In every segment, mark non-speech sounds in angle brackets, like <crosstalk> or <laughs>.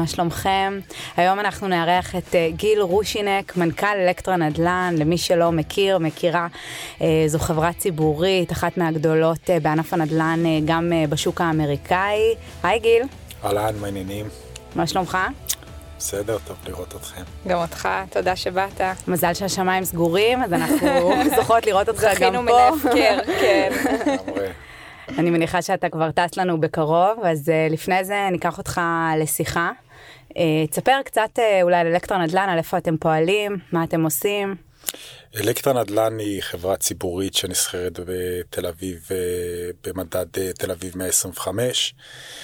מה שלומכם? היום אנחנו נארח את אה, גיל רושינק, מנכ"ל אלקטרה נדל"ן, למי שלא מכיר, מכירה, אה, זו חברה ציבורית, אחת מהגדולות אה, בענף הנדל"ן גם בשוק האמריקאי. היי גיל. אהלן, מעניינים. מה שלומך? בסדר, טוב לראות אתכם. גם אותך, תודה שבאת. מזל שהשמיים סגורים, אז אנחנו <laughs> זוכות לראות אותך גם פה. זכינו מלהפקר, כן. אני מניחה שאתה כבר טס לנו בקרוב, אז לפני זה ניקח אותך לשיחה. Uh, תספר קצת uh, אולי על אלקטרה נדל"ן, על איפה אתם פועלים, מה אתם עושים. אלקטרה נדל"ן היא חברה ציבורית שנסחרת בתל אביב, במדד תל אביב 125,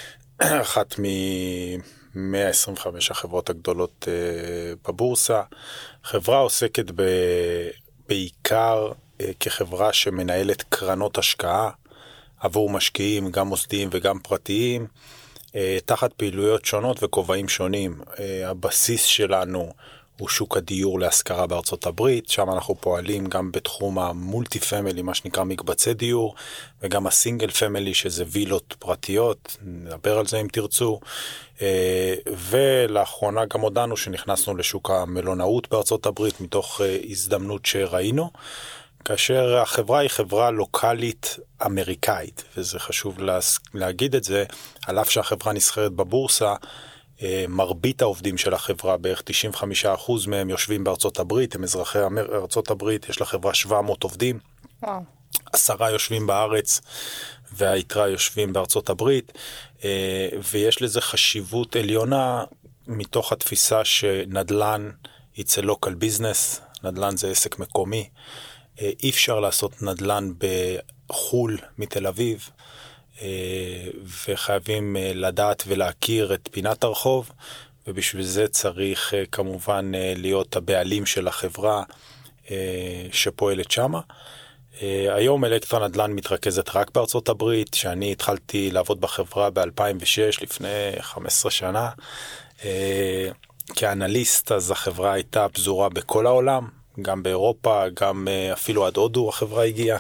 <clears throat> אחת מ-125 החברות הגדולות בבורסה. חברה עוסקת ב... בעיקר כחברה שמנהלת קרנות השקעה. עבור משקיעים, גם מוסדיים וגם פרטיים, אה, תחת פעילויות שונות וכובעים שונים. אה, הבסיס שלנו הוא שוק הדיור להשכרה בארצות הברית, שם אנחנו פועלים גם בתחום ה multi family, מה שנקרא מקבצי דיור, וגם ה single family, שזה וילות פרטיות, נדבר על זה אם תרצו. אה, ולאחרונה גם הודענו שנכנסנו לשוק המלונאות בארצות הברית מתוך הזדמנות שראינו. כאשר החברה היא חברה לוקאלית אמריקאית, וזה חשוב להגיד את זה, על אף שהחברה נסחרת בבורסה, אה, מרבית העובדים של החברה, בערך 95% מהם יושבים בארצות הברית, הם אזרחי ארצות הברית, יש לחברה 700 עובדים, וואו. עשרה יושבים בארץ והיתרה יושבים בארצות הברית, אה, ויש לזה חשיבות עליונה מתוך התפיסה שנדל"ן it's a local business, נדל"ן זה עסק מקומי. אה, אי אפשר לעשות נדל"ן בחו"ל מתל אביב, אה, וחייבים אה, לדעת ולהכיר את פינת הרחוב, ובשביל זה צריך כמובן להיות הבעלים של החברה שפועלת שמה. היום אלקטרה נדל"ן מתרכזת רק בארצות הברית, שאני התחלתי לעבוד בחברה ב-2006, לפני 15 שנה. כאנליסט אז החברה הייתה פזורה בכל העולם, גם באירופה, גם אה, אפילו עד הודו החברה הגיעה.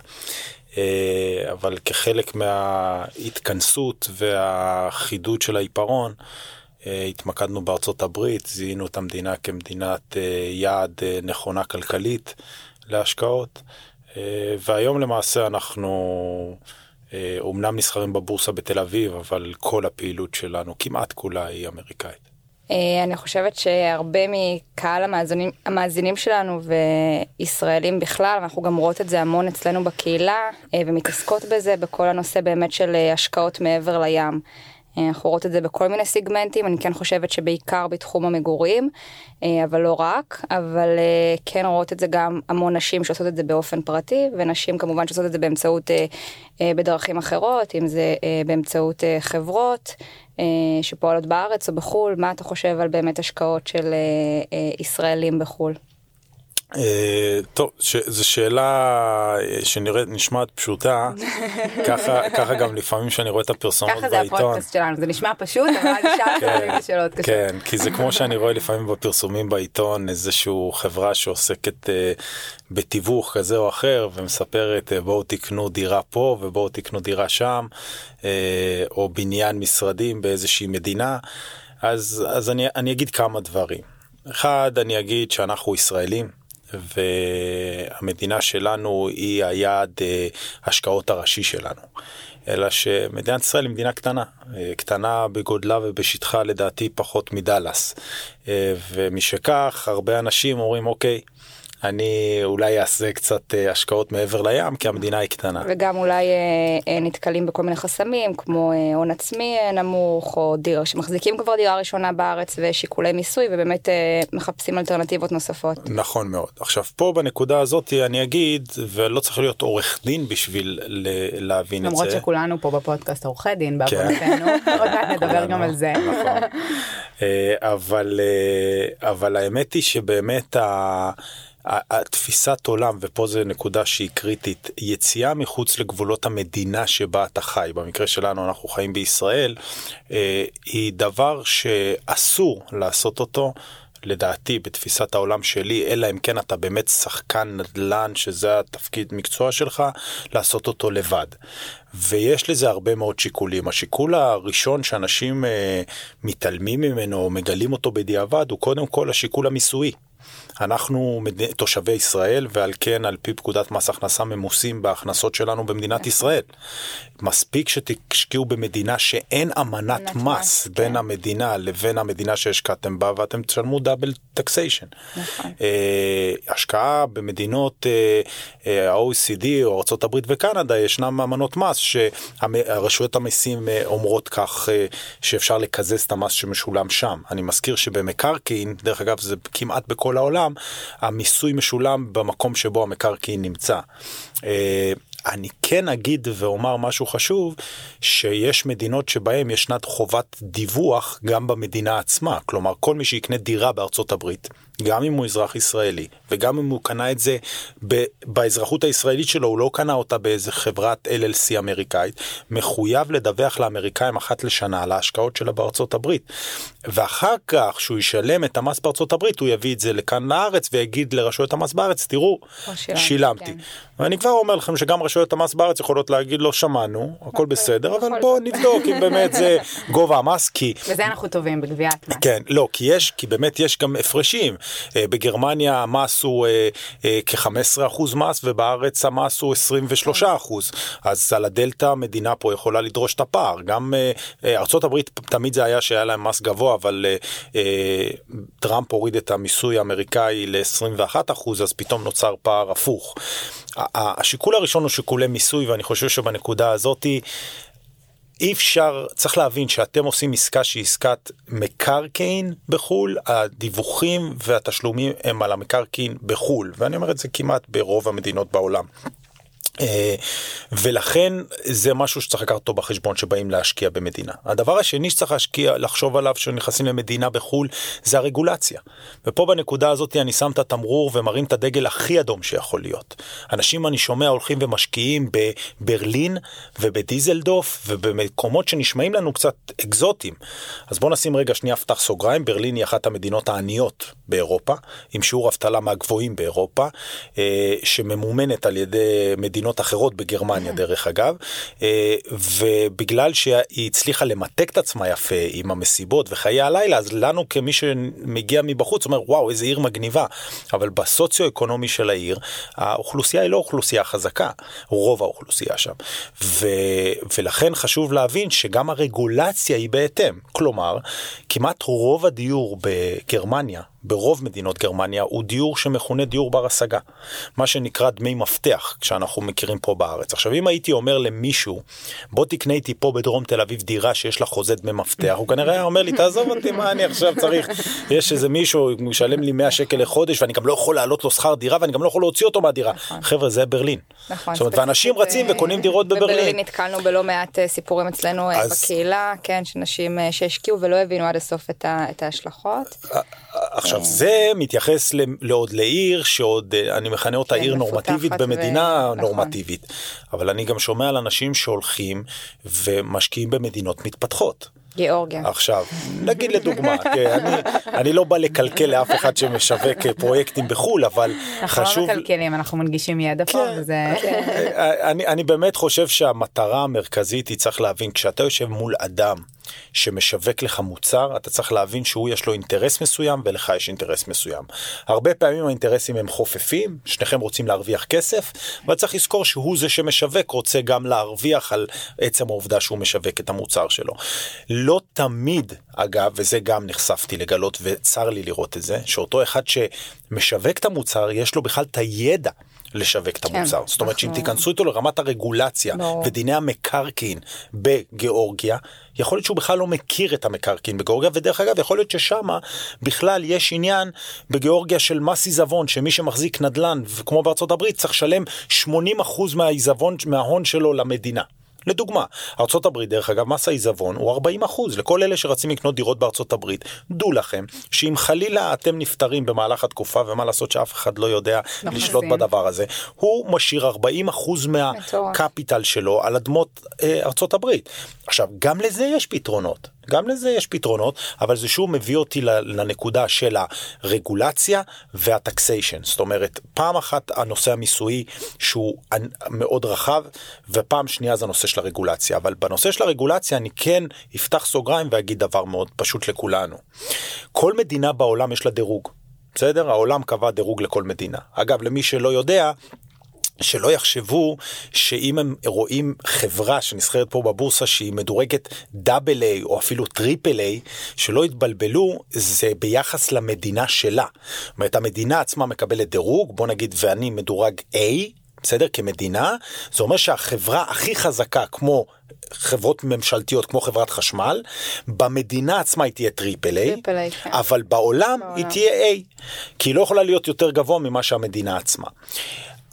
אה, אבל כחלק מההתכנסות והחידוד של העיפרון, אה, התמקדנו בארצות הברית, זיהינו את המדינה כמדינת יעד נכונה כלכלית להשקעות, והיום למעשה אנחנו אומנם נסחרים בבורסה בתל אביב, אבל כל הפעילות שלנו, כמעט כולה, היא אמריקאית. אה, אני חושבת שהרבה מקהל המאזינים, המאזינים שלנו וישראלים בכלל, אנחנו גם רואות את זה המון אצלנו בקהילה אה, ומתעסקות בזה בכל הנושא באמת של אה, השקעות מעבר לים. אנחנו רואות את זה בכל מיני סיגמנטים, אני כן חושבת שבעיקר בתחום המגורים, אבל לא רק, אבל כן רואות את זה גם המון נשים שעושות את זה באופן פרטי, ונשים כמובן שעושות את זה באמצעות, בדרכים אחרות, אם זה באמצעות חברות. אה, שפועלות בארץ או בחו"ל, מה אתה חושב על באמת השקעות של אה, אה, ישראלים בחו"ל? טוב, זו שאלה שנראית, נשמעת פשוטה, <laughs> ככה גם לפעמים שאני רואה את הפרסומות בעיתון. ככה זה הפודקאסט שלנו, זה נשמע פשוט, אבל לפעמים את השאלות קשות. כן, כי זה כמו שאני רואה לפעמים בפרסומים בעיתון, איזושהי חברה שעוסקת בתיווך כזה או אחר ומספרת בואו תקנו דירה פה ובואו תקנו דירה שם, או בניין משרדים באיזושהי מדינה, אז, אז אני, אני אגיד כמה דברים. אחד, אני אגיד שאנחנו ישראלים. והמדינה שלנו היא היעד אה, השקעות הראשי שלנו. אלא שמדינת ישראל היא מדינה קטנה, אה, קטנה בגודלה ובשטחה לדעתי פחות מדאלאס. אה, ומשכך הרבה אנשים אומרים אוקיי, אני אולי אעשה קצת אה, השקעות מעבר לים כי המדינה היא קטנה. וגם אולי אה, אה, נתקלים בכל מיני חסמים כמו הון עצמי נמוך או דיר שמחזיקים כבר דירה ראשונה בארץ ושיקולי מיסוי ובאמת מחפשים אלטרנטיבות נוספות. נכון מאוד. עכשיו פה בנקודה הזאת אני אגיד ולא צריך להיות עורך דין בשביל להבין את זה. למרות שכולנו פה בפודקאסט עורכי דין בעבודתנו, <laughs> עוד מעט נדבר גם על זה. נכון. אבל אבל האמת היא שבאמת. התפיסת עולם, ופה זו נקודה שהיא קריטית, יציאה מחוץ לגבולות המדינה שבה אתה חי, במקרה שלנו אנחנו חיים בישראל, אה, היא דבר שאסור לעשות אותו לדעתי, בתפיסת העולם שלי, אלא אם כן אתה באמת שחקן נדל"ן, שזה התפקיד מקצוע שלך, לעשות אותו לבד. ויש לזה הרבה מאוד שיקולים. השיקול הראשון שאנשים אה, מתעלמים ממנו או מגלים אותו בדיעבד הוא קודם כל השיקול המיסויי. אנחנו תושבי ישראל ועל כן על פי פקודת מס הכנסה ממוסים בהכנסות שלנו במדינת נכון. ישראל. מספיק שתשקיעו במדינה שאין אמנת מס בין כן. המדינה לבין המדינה שהשקעתם בה ואתם תשלמו דאבל טקסיישן. נכון. אה, השקעה במדינות אה, אה, ה-OECD או ארה"ב וקנדה ישנם אמנות מס שהרשויות המיסים אומרות כך שאפשר לקזז את המס שמשולם שם. אני מזכיר שבמקרקעין, דרך אגב זה כמעט בכל העולם, המיסוי משולם במקום שבו המקרקעין נמצא. אני כן אגיד ואומר משהו חשוב, שיש מדינות שבהן ישנת חובת דיווח גם במדינה עצמה. כלומר, כל מי שיקנה דירה בארצות הברית, גם אם הוא אזרח ישראלי, וגם אם הוא קנה את זה ב- באזרחות הישראלית שלו, הוא לא קנה אותה באיזה חברת LLC אמריקאית, מחויב לדווח לאמריקאים אחת לשנה על ההשקעות שלה בארצות הברית. ואחר כך, שהוא ישלם את המס בארצות הברית, הוא יביא את זה לכאן לארץ ויגיד לרשויות המס בארץ, תראו, שילמתי. כן. ואני כבר אומר לכם שגם רשויות המס בארץ יכולות להגיד לו, שמענו, הכל אוקיי, בסדר, אבל בואו נבדוק אם באמת זה <laughs> גובה המס, כי... וזה אנחנו טובים בגביית מס. כן, לא, כי יש, כי באמת יש גם הפרשים. אה, בגרמניה המס הוא אה, אה, כ-15% מס ובארץ המס הוא 23%. אז על הדלתא המדינה פה יכולה לדרוש את הפער. גם ארה"ב תמיד זה היה שהיה להם מס גבוה, אבל טראמפ הוריד את המיסוי האמריקאי ל-21%, אז פתאום נוצר פער הפוך. השיקול הראשון הוא שיקולי מיסוי, ואני חושב שבנקודה הזאתי אי אפשר, צריך להבין שאתם עושים עסקה שהיא עסקת מקרקעין בחו"ל, הדיווחים והתשלומים הם על המקרקעין בחו"ל, ואני אומר את זה כמעט ברוב המדינות בעולם. ולכן זה משהו שצריך לקחת אותו בחשבון שבאים להשקיע במדינה. הדבר השני שצריך להשקיע, לחשוב עליו כשנכנסים למדינה בחו"ל זה הרגולציה. ופה בנקודה הזאת אני שם את התמרור ומרים את הדגל הכי אדום שיכול להיות. אנשים אני שומע הולכים ומשקיעים בברלין ובדיזלדוף ובמקומות שנשמעים לנו קצת אקזוטיים. אז בואו נשים רגע שנייה פתח סוגריים, ברלין היא אחת המדינות העניות באירופה, עם שיעור אבטלה מהגבוהים באירופה, אה, שממומנת על ידי מדינות אחרות בגרמניה דרך אגב, אה, ובגלל שהיא הצליחה למתק את עצמה יפה עם המסיבות וחיי הלילה, אז לנו כמי שמגיע מבחוץ אומר וואו איזה עיר מגניבה, אבל בסוציו-אקונומי של העיר האוכלוסייה היא לא אוכלוסייה חזקה, רוב האוכלוסייה שם, ו, ולכן חשוב להבין שגם הרגולציה היא בהתאם, כלומר כמעט רוב הדיור בגרמניה ברוב מדינות גרמניה הוא דיור שמכונה דיור בר השגה, מה שנקרא דמי מפתח שאנחנו מכירים פה בארץ. עכשיו אם הייתי אומר למישהו בוא תקנה איתי פה בדרום תל אביב דירה שיש לה חוזה דמי מפתח, הוא כנראה היה אומר לי תעזוב אותי מה אני עכשיו צריך, יש איזה מישהו משלם לי 100 שקל לחודש ואני גם לא יכול להעלות לו שכר דירה ואני גם לא יכול להוציא אותו מהדירה. נכון. חבר'ה זה ברלין. נכון. זאת אומרת ואנשים רצים וקונים דירות בברלין. בברלין נתקלנו בלא מעט אה, סיפורים אצלנו אה, אז... בקהילה, כן, שנשים אה, שהשקיעו ולא הבינו עד הסוף את ההשלכות. עכשיו זה מתייחס לעוד לעיר שעוד אני מכנה אותה כן, עיר נורמטיבית במדינה ו... נכון. נורמטיבית אבל אני גם שומע על אנשים שהולכים ומשקיעים במדינות מתפתחות. גיאורגיה. עכשיו, נגיד לדוגמה, <laughs> כן, אני, אני לא בא לקלקל לאף אחד שמשווק פרויקטים בחו"ל, אבל אנחנו חשוב... אנחנו לא מקלקלים, אנחנו מנגישים ידע כן, פה, וזה... כן. אני, אני באמת חושב שהמטרה המרכזית היא צריך להבין, כשאתה יושב מול אדם שמשווק לך מוצר, אתה צריך להבין שהוא יש לו אינטרס מסוים ולך יש אינטרס מסוים. הרבה פעמים האינטרסים הם חופפים, שניכם רוצים להרוויח כסף, אבל צריך לזכור שהוא זה שמשווק רוצה גם להרוויח על עצם העובדה שהוא משווק את המוצר שלו. לא תמיד, אגב, וזה גם נחשפתי לגלות וצר לי לראות את זה, שאותו אחד שמשווק את המוצר יש לו בכלל את הידע. לשווק את כן, המוצר. כן, זאת אומרת שאם תיכנסו איתו לרמת הרגולציה לא. ודיני המקרקעין בגיאורגיה, יכול להיות שהוא בכלל לא מכיר את המקרקעין בגיאורגיה, ודרך אגב יכול להיות ששם בכלל יש עניין בגיאורגיה של מס עיזבון, שמי שמחזיק נדל"ן, כמו בארצות הברית, צריך לשלם 80% מהעיזבון, מההון שלו למדינה. לדוגמה, ארצות הברית דרך אגב מס העיזבון הוא 40 אחוז לכל אלה שרצים לקנות דירות בארצות הברית. דו לכם שאם חלילה אתם נפטרים במהלך התקופה ומה לעשות שאף אחד לא יודע לא לשלוט. בדבר הזה, הוא משאיר 40 אחוז מהקפיטל שלו על אדמות אה, ארצות הברית. עכשיו גם לזה יש פתרונות. גם לזה יש פתרונות, אבל זה שוב מביא אותי לנקודה של הרגולציה והטקסיישן. זאת אומרת, פעם אחת הנושא המיסויי שהוא מאוד רחב, ופעם שנייה זה הנושא של הרגולציה. אבל בנושא של הרגולציה אני כן אפתח סוגריים ואגיד דבר מאוד פשוט לכולנו. כל מדינה בעולם יש לה דירוג. בסדר? העולם קבע דירוג לכל מדינה. אגב, למי שלא יודע, שלא יחשבו שאם הם רואים חברה שנסחרת פה בבורסה שהיא מדורגת double A או אפילו triple A, שלא יתבלבלו, זה ביחס למדינה שלה. זאת אומרת, המדינה עצמה מקבלת דירוג, בוא נגיד ואני מדורג A, בסדר? כמדינה, זה אומר שהחברה הכי חזקה כמו חברות ממשלתיות כמו חברת חשמל, במדינה עצמה היא תהיה triple A, כן. אבל בעולם, בעולם היא תהיה A, כי היא לא יכולה להיות יותר גבוה ממה שהמדינה עצמה.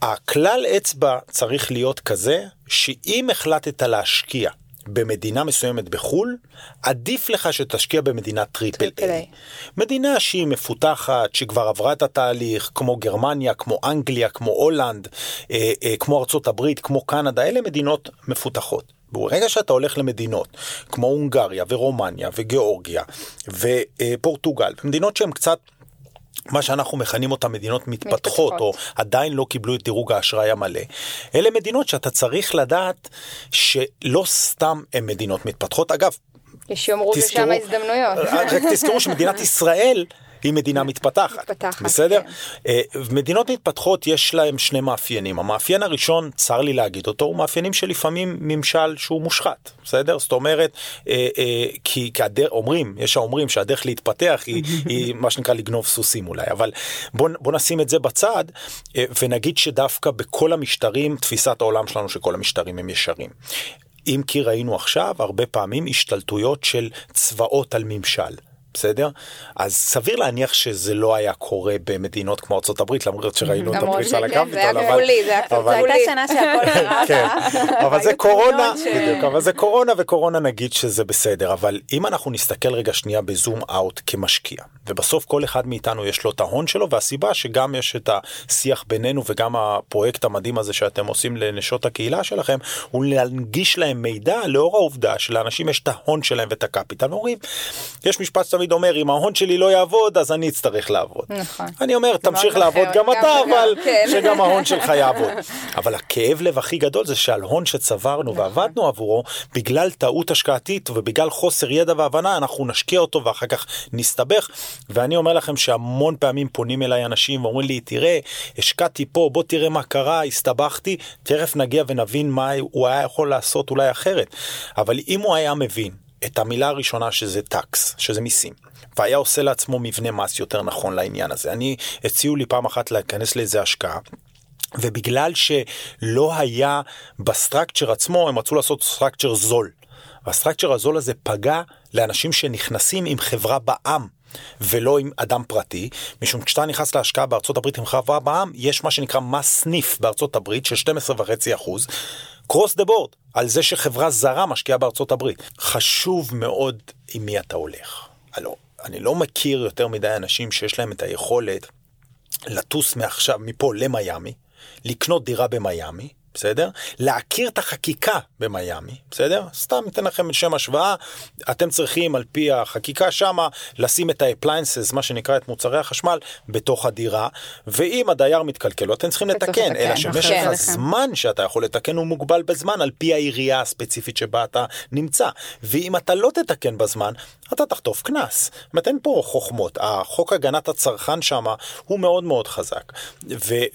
הכלל אצבע צריך להיות כזה שאם החלטת להשקיע במדינה מסוימת בחו"ל, עדיף לך שתשקיע במדינה triple A. מדינה שהיא מפותחת, שכבר עברה את התהליך, כמו גרמניה, כמו אנגליה, כמו הולנד, אה, אה, כמו ארצות הברית, כמו קנדה, אלה מדינות מפותחות. ברגע שאתה הולך למדינות כמו הונגריה ורומניה וגיאורגיה ופורטוגל, מדינות שהן קצת מה שאנחנו מכנים אותן מדינות מתפתחות, מתפתחות, או עדיין לא קיבלו את דירוג האשראי המלא. אלה מדינות שאתה צריך לדעת שלא סתם הן מדינות מתפתחות. אגב, יש שיאמרו ששם ההזדמנויות. רק תזכרו שמדינת <laughs> ישראל היא מדינה מתפתחת. מתפתחת, בסדר? כן. אה, מדינות מתפתחות יש להם שני מאפיינים. המאפיין הראשון, צר לי להגיד אותו, הוא מאפיינים שלפעמים ממשל שהוא מושחת, בסדר? זאת אומרת, אה, אה, כי כהדר, אומרים, יש האומרים שהדרך להתפתח היא, <laughs> היא מה שנקרא לגנוב סוסים אולי, אבל בוא, בוא נשים את זה בצד ונגיד שדווקא בכל המשטרים, תפיסת העולם שלנו שכל המשטרים הם ישרים. אם כי ראינו עכשיו הרבה פעמים השתלטויות של צבאות על ממשל. בסדר? אז סביר להניח שזה לא היה קורה במדינות כמו הברית, למרות שראינו את הפריצה לקפיטול, אבל... זה היה גבולי, זה הייתה שנה שהכל קרה. כן, אבל זה קורונה, בדיוק, אבל זה קורונה וקורונה נגיד שזה בסדר, אבל אם אנחנו נסתכל רגע שנייה בזום אאוט כמשקיע, ובסוף כל אחד מאיתנו יש לו את ההון שלו, והסיבה שגם יש את השיח בינינו וגם הפרויקט המדהים הזה שאתם עושים לנשות הקהילה שלכם, הוא להנגיש להם מידע לאור העובדה שלאנשים יש את ההון שלהם ואת הקפיטל, אומרים, יש משפט תמיד אומר אם ההון שלי לא יעבוד אז אני אצטרך לעבוד. נכון. אני אומר תמשיך לעבוד גם אתה אבל כן. שגם ההון שלך <laughs> יעבוד. אבל הכאב לב הכי גדול זה שעל הון שצברנו נכון. ועבדנו עבורו בגלל טעות השקעתית ובגלל חוסר ידע והבנה אנחנו נשקיע אותו ואחר כך נסתבך ואני אומר לכם שהמון פעמים פונים אליי אנשים ואומרים לי תראה השקעתי פה בוא תראה מה קרה הסתבכתי תכף נגיע ונבין מה הוא היה יכול לעשות אולי אחרת אבל אם הוא היה מבין את המילה הראשונה שזה טקס, שזה מיסים, והיה עושה לעצמו מבנה מס יותר נכון לעניין הזה. אני, הציעו לי פעם אחת להיכנס לאיזה השקעה. ובגלל שלא היה ב structure עצמו, הם רצו לעשות structure זול. וה structure הזול הזה פגע לאנשים שנכנסים עם חברה בעם. ולא עם אדם פרטי, משום כשאתה נכנס להשקעה בארצות הברית עם חברה בעם, יש מה שנקרא מס סניף בארצות הברית של 12.5 אחוז, across the board, על זה שחברה זרה משקיעה בארצות הברית. חשוב מאוד עם מי אתה הולך. הלו, אני לא מכיר יותר מדי אנשים שיש להם את היכולת לטוס מעכשיו, מפה למיאמי, לקנות דירה במיאמי, בסדר? להכיר את החקיקה במיאמי, בסדר? סתם אתן לכם שם השוואה, אתם צריכים על פי החקיקה שמה לשים את ה-appliances, מה שנקרא את מוצרי החשמל, בתוך הדירה, ואם הדייר מתקלקל, אתם צריכים לתקן, אלא שמשך הזמן שאתה יכול לתקן הוא מוגבל בזמן על פי העירייה הספציפית שבה אתה נמצא, ואם אתה לא תתקן בזמן, אתה תחטוף קנס. זאת אומרת, אין פה חוכמות, החוק הגנת הצרכן שמה הוא מאוד מאוד חזק,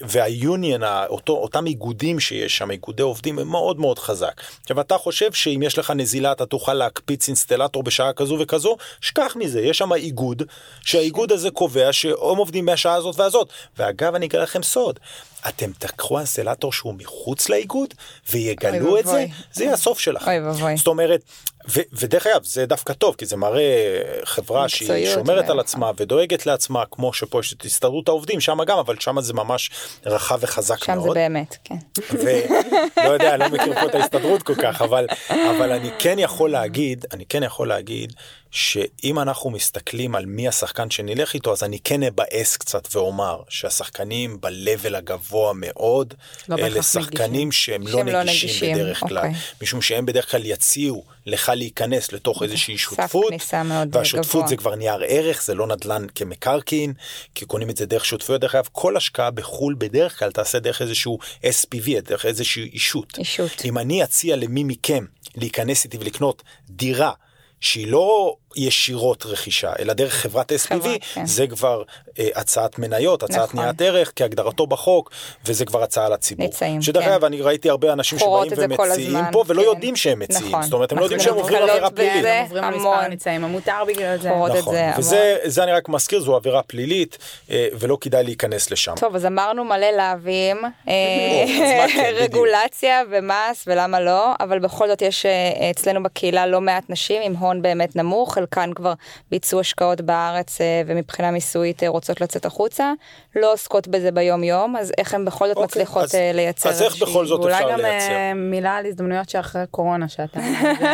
והיוניון, אותם איגודים שיש, יש שם איגודי עובדים מאוד מאוד חזק. עכשיו אתה חושב שאם יש לך נזילה אתה תוכל להקפיץ אינסטלטור בשעה כזו וכזו, שכח מזה, יש שם איגוד, שהאיגוד הזה קובע שהם עובדים מהשעה הזאת והזאת. ואגב אני אגלה לכם סוד, אתם תקחו אינסטלטור שהוא מחוץ לאיגוד ויגלו את זה, זה יהיה הסוף שלכם. זאת אומרת, ו- ודרך אגב זה דווקא טוב כי זה מראה חברה שהיא שומרת על עצמה ודואגת לעצמה כמו שפה יש את הסתדרות העובדים שם גם אבל שם זה ממש רחב וחזק שם מאוד. שם זה באמת כן. ולא יודע אני לא מכיר פה את ההסתדרות כל כך אבל אבל אני כן יכול להגיד אני כן יכול להגיד שאם אנחנו מסתכלים על מי השחקן שנלך איתו אז אני כן אבאס קצת ואומר שהשחקנים ב-level הגבוה גבוה מאוד. לא אלה שחקנים נגישים. שהם לא שהם לא נגישים נגישים, בדרך כלל, אוקיי. משום שהם בדרך כלל יציעו לך להיכנס לתוך איזושהי שותפות, כניסה מאוד והשותפות גבוה. זה כבר נייר ערך, זה לא נדל"ן כמקרקעין, כי קונים את זה דרך שותפויות. דרך אגב, כל השקעה בחו"ל בדרך כלל תעשה דרך איזשהו SPV, דרך איזושהי אישות. אישות. אם אני אציע למי מכם להיכנס איתי ולקנות דירה שהיא לא ישירות רכישה, אלא דרך חברת SPV, חברה, כן. זה כבר אה, הצעת מניות, הצעת נכון. ניית ערך כהגדרתו בחוק, וזה כבר הצעה לציבור. נמצאים, שדרך כן. אגב, אני ראיתי הרבה אנשים שבאים ומציעים הזמן, פה ולא כן. יודעים שהם מציעים. נכון. זאת אומרת, הם לא יודעים שהם עוברים עבירה פלילית. הם עוברים המון. למספר נמצאים המותר בגלל זה. נכון. וזה זה אני רק מזכיר, זו עבירה פלילית, אה, ולא כדאי להיכנס לשם. טוב, אז אמרנו מלא להבים, אה, <laughs> כן. רגולציה ומס ולמה לא, אבל בכל זאת יש אה, אצלנו בקהילה לא מעט נשים עם הון באמת נמוך, חלקן כבר ביצעו השקעות בארץ אה, ומבחינה מיסויית אה, רוצות לצאת החוצה, לא עוסקות בזה ביום יום, אז איך הן בכל זאת אוקיי, מצליחות אז- אה, לייצר אז איך איזושהי- בכל זאת אפשר גם לייצר? אה, מילה על הזדמנויות שאחרי קורונה שאתה...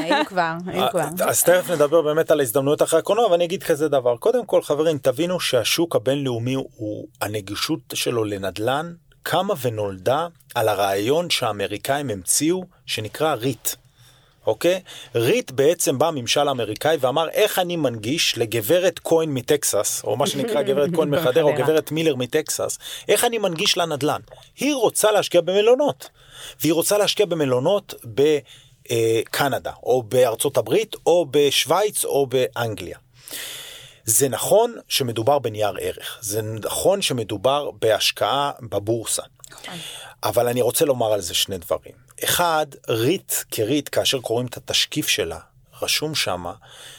אם כבר, אם כבר. אז תכף נדבר באמת על ההזדמנויות אחרי הקולנוע ואני אגיד כזה דבר קודם כל חברים תבינו שהשוק הבינלאומי הוא הנגישות שלו לנדל"ן קמה ונולדה על הרעיון שהאמריקאים המציאו שנקרא ריט. אוקיי? ריט בעצם בא הממשל האמריקאי ואמר איך אני מנגיש לגברת כהן מטקסס או מה שנקרא <laughs> גברת כהן מחדרה או. גברת מילר מטקסס איך אני מנגיש לה נדל"ן. היא רוצה להשקיע במלונות והיא רוצה להשקיע במלונות בקנדה או בארצות הברית או בשוויץ או באנגליה. זה נכון שמדובר בנייר ערך, זה נכון שמדובר בהשקעה בבורסה, אבל אני רוצה לומר על זה שני דברים. אחד, ריט כריט, כאשר קוראים את התשקיף שלה, רשום שמה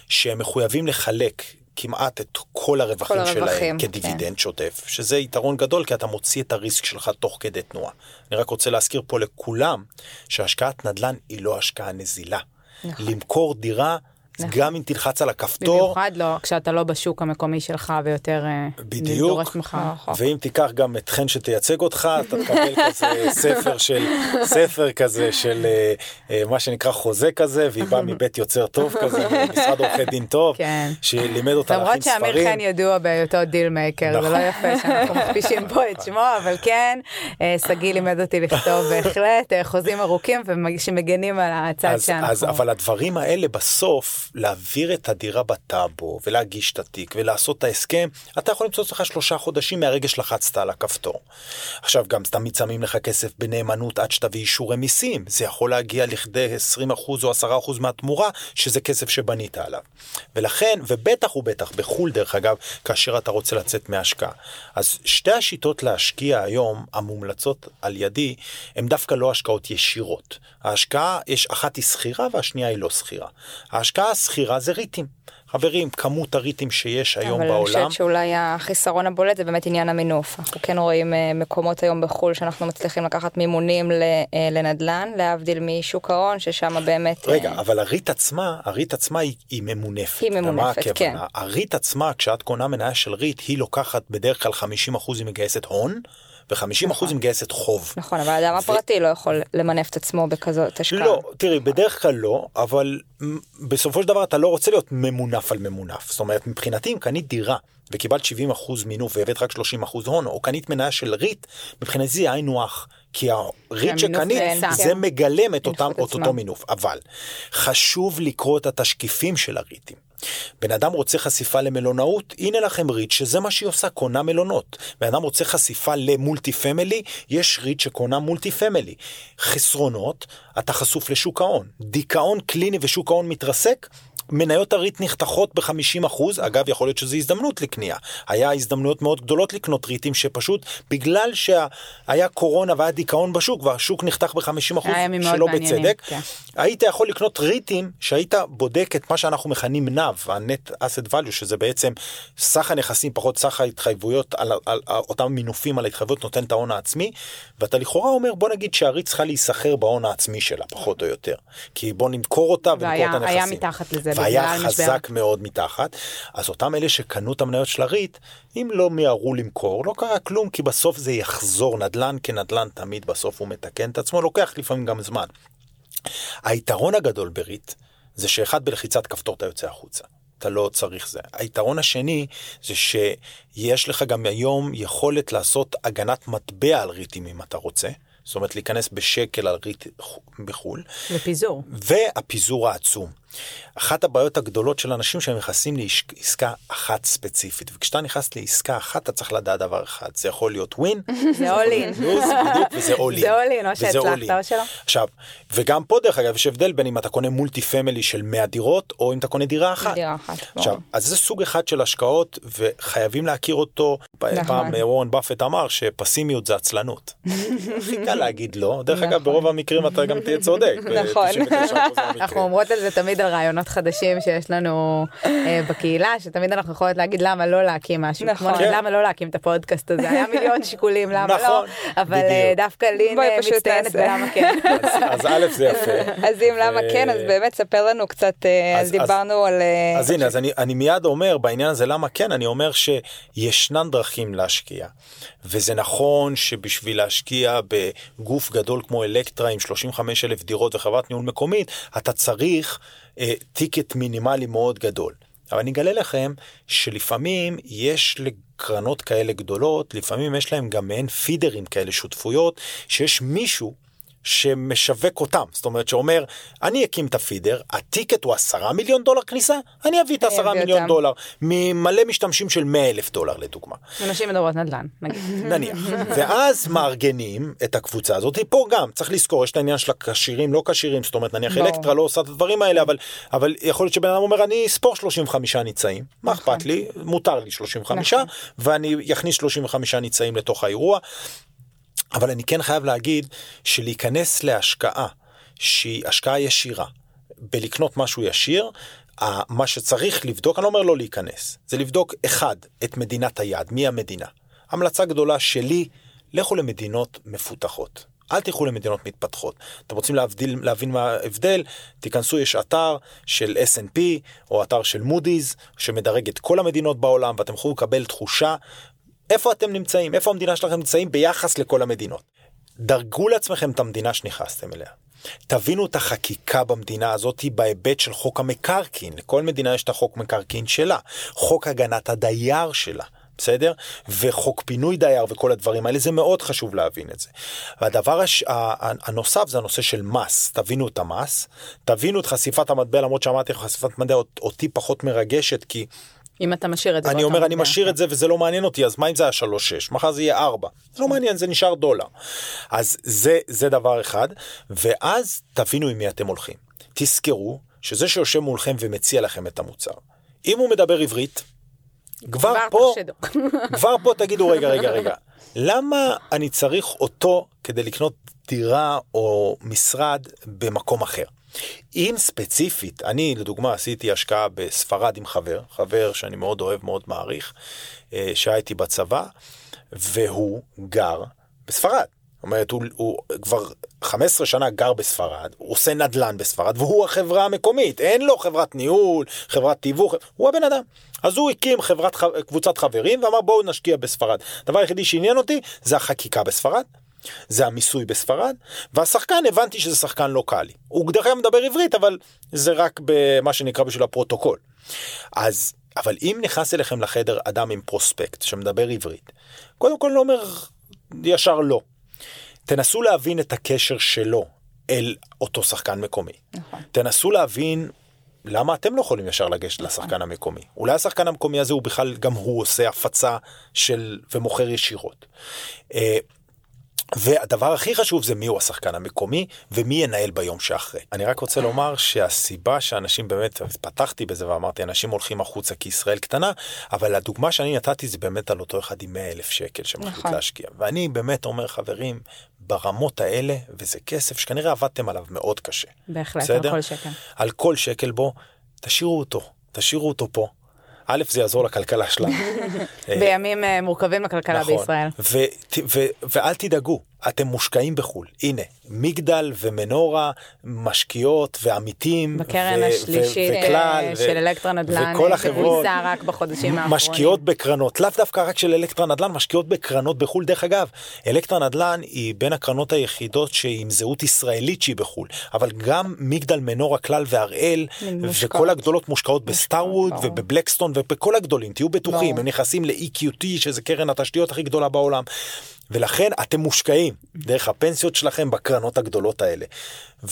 שהם מחויבים לחלק כמעט את כל הרווחים, כל הרווחים, שלהם כן. כדיבידנד שוטף, שזה יתרון גדול כי אתה מוציא את הריסק שלך תוך כדי תנועה. אני רק רוצה להזכיר פה לכולם שהשקעת נדל"ן היא לא השקעה נזילה. נכון. למכור דירה, גם אם תלחץ על הכפתור, במיוחד לא, כשאתה לא בשוק המקומי שלך ויותר אה, בדיוק. דורש ממך. נכון. ואם תיקח גם את חן שתייצג אותך, אתה תקבל כזה <laughs> ספר של, ספר כזה של אה, אה, מה שנקרא חוזה כזה, והיא באה מבית יוצר טוב כזה, משרד עורכי דין טוב, כן. שלימד אותה להכין למרות שאמיר חן ספרים. ידוע בהיותו deal maker, זה נכון. לא יפה שאנחנו <laughs> מכפישים פה את שמו, אבל כן, שגיא לימד אותי לכתוב בהחלט חוזים ארוכים שמגנים על הצד אז, שאנחנו... אז אבל הדברים האלה בסוף להעביר את הדירה בטאבו ולהגיש את התיק ולעשות את ההסכם אתה יכול למצוא אצלך שלושה חודשים מהרגע שלחצת על הכפתור. עכשיו גם תמיד שמים לך כסף בנאמנות עד שתביא אישורי מיסים זה יכול להגיע לכדי 20% או 10% מהתמורה שזה כסף שבנית עליו. ולכן ובטח ובטח בחו"ל דרך אגב כאשר אתה רוצה לצאת מהשקעה. אז שתי השיטות להשקיע היום המומלצות על ידי הן דווקא לא השקעות ישירות. ההשקעה יש אחת היא שכירה והשנייה היא לא שכירה. ההשקעה השכירה זה ריטים. חברים כמות הריטים שיש היום אבל אני בעולם. חושבת שאולי החיסרון הבולט זה באמת עניין המינוף. אנחנו כן רואים אה, מקומות היום בחו"ל שאנחנו מצליחים לקחת מימונים אה, לנדל"ן, להבדיל משוק ההון, ששם באמת... אה, רגע, אבל הריט עצמה, הריט עצמה היא, היא ממונפת. היא ממונפת? כן. הריט עצמה, כשאת קונה מניה של ריט, היא לוקחת בדרך כלל 50% היא מגייסת הון, ו-50% היא מגייסת חוב. נכון, אבל האדם הפרטי לא יכול למנף את עצמו בכזאת השקעה. לא, תראי, בדרך כלל לא, אבל בסופו של דבר אתה לא רוצה להיות ממונף על ממונף. זאת אומרת, מבחינתי אם קנית דירה וקיבלת 70% מינוף והבאת רק 30% הון, או קנית מניה של REIT, מבחינתי זה היינו הך. כי ה REIT שקנית. זה מגלם את אותם, מינפות את אותו. מינוף. אבל חשוב לקרוא את התשקיפים של הריטים. בן אדם רוצה חשיפה למלונאות, הנה לכם REIT שזה מה שהיא עושה, קונה מלונות. בן אדם רוצה חשיפה ל multi family, יש REIT שקונה multi family. חסרונות, אתה חשוף לשוק ההון. דיכאון קליני ושוק ההון מתרסק, מניות ה REIT נחתכות ב-50 אחוז, אגב יכול להיות שזו הזדמנות לקנייה. היה הזדמנויות מאוד גדולות לקנות ריטים שפשוט בגלל שהיה קורונה והיה דיכאון בשוק והשוק נחתך ב-50 אחוז היה ימים מאוד שלא מעניינים, בצדק, כן. היית יכול לקנות ריטים שהיית בודק את מה שאנחנו מכנים NAV, ה-Net Asset Value, שזה בעצם סך הנכסים פחות סך ההתחייבויות על, על, על, על אותם מינופים על ההתחייבויות נותן את ההון העצמי, ואתה לכאורה אומר בוא נגיד שהריט צריכה להיסחר בהון העצמי שלה פחות או יותר, כי בוא נמכור אותה ונמכור את הנכסים. היה מתחת לזה והיה בגלל משבר. חזק מאוד מתחת, אז אותם אלה שקנו את המניות של הריט, אם לא מיהרו למכור, לא קרה כלום, כי בסוף זה יחזור, נדל"ן כנדל"ן תמיד בסוף הוא מתקן את עצמו, לוקח לפעמים גם זמן. היתרון הגדול בריט זה שאחד בלחיצת כפתור אתה יוצא החוצה. אתה לא צריך זה. היתרון השני זה יש לך גם היום יכולת לעשות הגנת מטבע על ריטים אם אתה רוצה. זאת אומרת להיכנס בשקל על ריט בחו"ל. ופיזור. והפיזור העצום. אחת הבעיות הגדולות של אנשים שהם נכנסים לעסקה אחת ספציפית וכשאתה נכנס לעסקה אחת אתה צריך לדעת דבר אחד זה יכול להיות ווין <laughs> זה אול אין וזה אול אין <laughs> זה אול אין או שהצלחת או שלא עכשיו וגם פה דרך אגב יש הבדל בין אם אתה קונה מולטי פמילי של 100 דירות או אם אתה קונה דירה אחת. דירה אחת. עכשיו אז זה סוג אחד של השקעות וחייבים להכיר אותו נכון. פעם וורן באפט אמר שפסימיות זה עצלנות. <laughs> הכי קל להגיד לא דרך אגב נכון. ברוב המקרים אתה גם תהיה צודק. נכון. ב- 99% מהמקרים. אנחנו אומרות על זה תמיד על רעיונות חדשים שיש לנו אה, בקהילה שתמיד אנחנו יכולות להגיד למה לא להקים משהו נכון. כמו נגיד, למה לא להקים את הפודקאסט הזה היה מיליון שיקולים למה לא נכון, אבל בדיוק. אה, דווקא לין בואי אה, פשוט מצטיינת. בלמה כן. <laughs> אז- אז א' זה יפה. אז אם למה כן, אז באמת ספר לנו קצת, אז- אז דיברנו על... אז הנה אז אני אני מיד אומר בעניין הזה למה כן אני אומר שישנן דרכים להשקיע וזה נכון שבשביל להשקיע בגוף גדול כמו אלקטרה עם 35 אלף דירות וחברת ניהול מקומית אתה צריך טיקט מינימלי מאוד גדול. אבל אני אגלה לכם שלפעמים יש לקרנות כאלה גדולות לפעמים יש להם גם מעין פידרים כאלה שותפויות שיש מישהו שמשווק אותם זאת אומרת שאומר אני אקים את הפידר הטיקט הוא עשרה מיליון דולר כניסה אני אביא את העשרה מיליון אותם. דולר ממלא משתמשים של 100 אלף דולר לדוגמה אנשים מדברות נדל"ן נגיד. נניח ואז מארגנים את הקבוצה הזאת פה גם צריך לזכור יש את העניין של הכשירים לא כשירים זאת אומרת נניח. אלקטרה לא עושה את הדברים האלה אבל אבל יכול להיות שבן אדם אומר אני אספור 35 ניצאים מה נכון. אכפת לי מותר לי 35 נכון. ואני אכניס 35 ניצאים לתוך האירוע. אבל אני כן חייב להגיד שלהיכנס להשקעה שהיא השקעה ישירה בלקנות משהו ישיר. מה שצריך לבדוק, אני לא אומר לא להיכנס, זה לבדוק אחד, את מדינת היעד, מי המדינה. המלצה גדולה שלי, לכו למדינות מפותחות. אל תלכו למדינות מתפתחות. אתם רוצים להבדיל, להבין מה ההבדל, תיכנסו, יש אתר של S&P או אתר של מודי'ס שמדרג את כל המדינות בעולם ואתם יכולים לקבל תחושה איפה אתם נמצאים, איפה המדינה שלכם נמצאים ביחס לכל המדינות. דרגו לעצמכם את המדינה שנכנסתם אליה. תבינו את החקיקה במדינה הזאת בהיבט של חוק המקרקעין. לכל מדינה יש את החוק מקרקעין שלה, חוק הגנת הדייר שלה. בסדר? וחוק פינוי דייר וכל הדברים האלה, זה מאוד חשוב להבין את זה. והדבר הש... הנוסף זה הנושא של מס, תבינו את המס, תבינו את חשיפת המטבע, למרות שאמרתי לך חשיפת מטבע אותי פחות מרגשת, כי אם אתה משאיר את זה. אני אומר אני. משאיר את זה וזה לא מעניין אותי אז מה אם זה היה שלוש שש מחר זה יהיה ארבע זה לא מעניין זה נשאר דולר אז זה זה דבר אחד ואז תבינו עם מי אתם הולכים תזכרו שזה שיושב מולכם ומציע לכם את המוצר אם הוא מדבר עברית כבר פה. <laughs> כבר פה תגידו רגע רגע רגע למה אני צריך אותו כדי לקנות דירה או משרד במקום אחר. אם ספציפית אני לדוגמה עשיתי השקעה בספרד עם חבר חבר שאני מאוד אוהב מאוד מעריך אה, שהיה איתי בצבא והוא גר בספרד. זאת אומרת הוא, הוא כבר 15 שנה גר בספרד הוא עושה נדל"ן בספרד והוא החברה המקומית. אין לו חברת ניהול חברת תיווך הוא הבן אדם. אז הוא הקים חברת קבוצת חברים ואמר בואו נשקיע בספרד. הדבר היחידי שעניין אותי זה החקיקה בספרד זה המיסוי בספרד והשחקן הבנתי שזה שחקן לוקאלי הוא דרך אגב מדבר עברית אבל זה רק במה שנקרא בשביל הפרוטוקול אז אבל אם נכנס אליכם לחדר אדם עם פרוספקט שמדבר עברית קודם כל לא אומר ישר לא תנסו להבין את הקשר שלו אל אותו שחקן מקומי. נכון. תנסו להבין למה אתם לא יכולים ישר לגשת לשחקן המקומי. אולי השחקן המקומי הזה הוא בכלל גם הוא עושה הפצה של ומוכר ישירות. והדבר הכי חשוב זה מיהו השחקן המקומי ומי ינהל ביום שאחרי. אני רק רוצה לומר שהסיבה שאנשים באמת, פתחתי בזה ואמרתי אנשים הולכים החוצה כי ישראל קטנה, אבל הדוגמה שאני נתתי זה באמת על אותו אחד עם 100 אלף שקל שמחליט נכון. להשקיע. ואני באמת אומר חברים, ברמות האלה, וזה כסף שכנראה עבדתם עליו מאוד קשה. בהחלט, בסדר? על כל שקל. על כל שקל בו, תשאירו אותו, תשאירו אותו פה. א', זה יעזור לכלכלה שלנו. <laughs> בימים אה, מורכבים לכלכלה נכון. בישראל. ו- ו- ואל תדאגו, אתם מושקעים בחו"ל. הנה, מגדל ומנורה משקיעות ועמיתים. בקרן השלישית וכלל, של אלקטרה נדל"ן, וכל החברות רק בחודשים האחרונים. משקיעות בקרנות, לאו דווקא רק של אלקטרה נדל"ן, משקיעות בקרנות בחו"ל. דרך אגב, אלקטרה נדל"ן היא בין הקרנות היחידות שהיא עם זהות ישראלית שהיא בחו"ל, אבל גם מגדל, מנורה, כלל והראל, וכל הגדולות מושקעות בסטארווד ובבלקסטון ובכל הגדולים, תהיו בטוחים, הם נכנסים ל-EQT, שזה קרן התשתיות הכי גדולה בעולם. ולכן אתם מושקעים דרך הפנסיות שלכם בקרנות הגדולות האלה.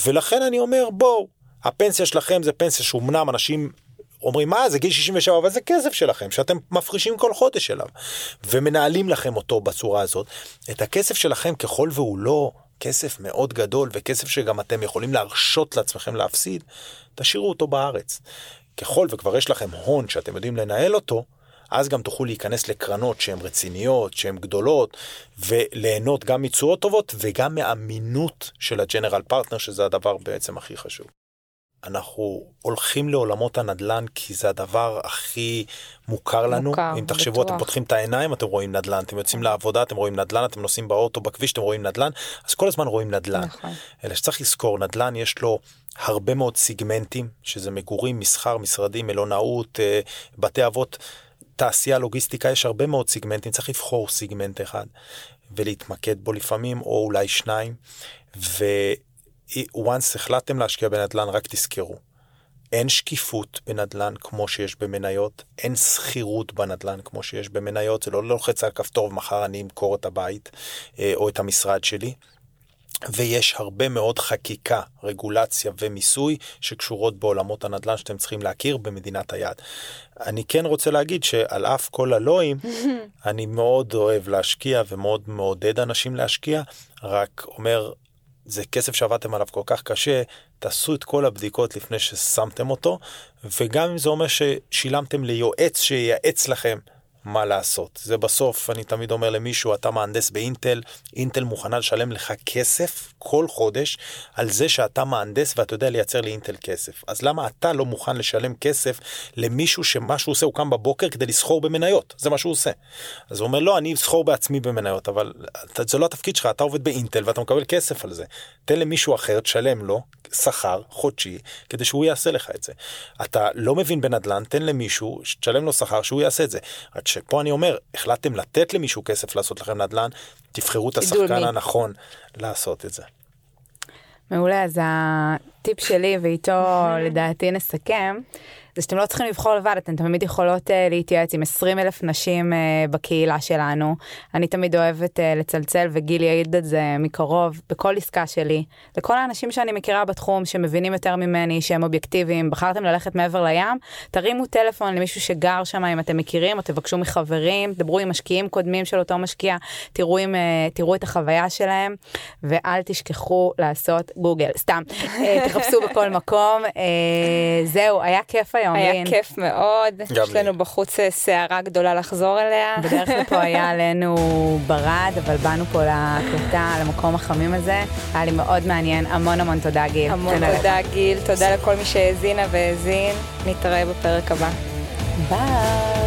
ולכן אני אומר בואו, הפנסיה שלכם זה פנסיה שאומנם אנשים אומרים מה זה גיל 67 אבל זה כסף שלכם שאתם מפרישים כל חודש אליו ומנהלים לכם אותו בצורה הזאת. את הכסף שלכם ככל והוא לא כסף מאוד גדול וכסף שגם אתם יכולים להרשות לעצמכם להפסיד, תשאירו אותו בארץ. ככל וכבר יש לכם הון שאתם יודעים לנהל אותו, אז גם תוכלו להיכנס לקרנות שהן רציניות, שהן גדולות, וליהנות גם מתשואות טובות וגם מאמינות של הג'נרל פרטנר, שזה הדבר בעצם הכי חשוב. אנחנו הולכים לעולמות הנדל"ן כי זה הדבר הכי מוכר לנו. מוכר, אם תחשבו, בטוח. אתם פותחים את העיניים, אתם רואים נדל"ן, אתם יוצאים לעבודה, אתם רואים נדל"ן, אתם נוסעים באוטו, בכביש, אתם רואים נדל"ן, אז כל הזמן רואים נדל"ן. נכון. אלא שצריך לזכור, נדל"ן יש לו הרבה מאוד סיגמנטים, שזה מגורים, מסחר, משרדים, מלונאות, אה, בתי אבות. תעשייה, לוגיסטיקה, יש הרבה מאוד סיגמנטים, צריך לבחור סיגמנט אחד ולהתמקד בו לפעמים, או אולי שניים, once החלטתם להשקיע בנדל"ן, רק תזכרו. אין שקיפות בנדל"ן כמו שיש במניות, אין סחירות בנדל"ן כמו שיש במניות, זה לא לוחץ על כפתור ומחר אני אמכור את הבית אה, או את המשרד שלי. ויש הרבה מאוד חקיקה, רגולציה ומיסוי שקשורות בעולמות הנדל"ן שאתם צריכים להכיר במדינת היעד. אני כן רוצה להגיד שעל אף כל הלאווים, <laughs> אני מאוד אוהב להשקיע ומאוד מעודד אנשים להשקיע, רק אומר, זה כסף שעבדתם עליו כל כך קשה, תעשו את כל הבדיקות לפני ששמתם אותו, וגם אם זה אומר ששילמתם ליועץ שייעץ לכם מה לעשות. זה בסוף, אני תמיד אומר למישהו, אתה מהנדס באינטל, אינטל מוכנה לשלם לך כסף כל חודש על זה שאתה מהנדס ואתה יודע לייצר לאינטל כסף. אז למה אתה לא מוכן לשלם כסף למישהו שמה שהוא עושה הוא קם בבוקר כדי לסחור במניות? זה מה שהוא עושה. אז הוא אומר, לא, אני אסחור בעצמי במניות, אבל זה לא התפקיד שלך, אתה עובד באינטל ואתה מקבל כסף על זה. תן למישהו אחר, תשלם לו שכר חודשי כדי שהוא יעשה לך את זה. אתה לא מבין בנדל"ן, תן למישהו, תשלם לו שכר שהוא יעשה את זה. שפה אני אומר, החלטתם לתת למישהו כסף לעשות לכם נדל"ן, תבחרו את השחקן הנכון לעשות את זה. מעולה, אז הטיפ שלי ואיתו <laughs> לדעתי נסכם. זה שאתם לא צריכים לבחור לבד, אתן תמיד יכולות uh, להתייעץ עם 20 אלף נשים uh, בקהילה שלנו. אני תמיד אוהבת uh, לצלצל, וגיל יעיד את זה מקרוב, בכל עסקה שלי. לכל האנשים שאני מכירה בתחום, שמבינים יותר ממני, שהם אובייקטיביים, בחרתם ללכת מעבר לים, תרימו טלפון למישהו שגר שם, אם אתם מכירים, או תבקשו מחברים, דברו עם משקיעים קודמים של אותו משקיע, תראו, עם, uh, תראו את החוויה שלהם, ואל תשכחו לעשות גוגל. סתם, uh, תחפשו בכל מקום. Uh, זהו, היה כיף היום. היום, היה לין. כיף מאוד. יש לנו בחוץ אה, סערה גדולה לחזור אליה. בדרך <laughs> כלל פה היה עלינו ברד, אבל באנו פה להקלטה, למקום החמים הזה. היה לי מאוד מעניין. המון המון תודה, גיל. המון תודה, גיל. תודה לכל מי שהאזינה והאזין. נתראה בפרק הבא. ביי.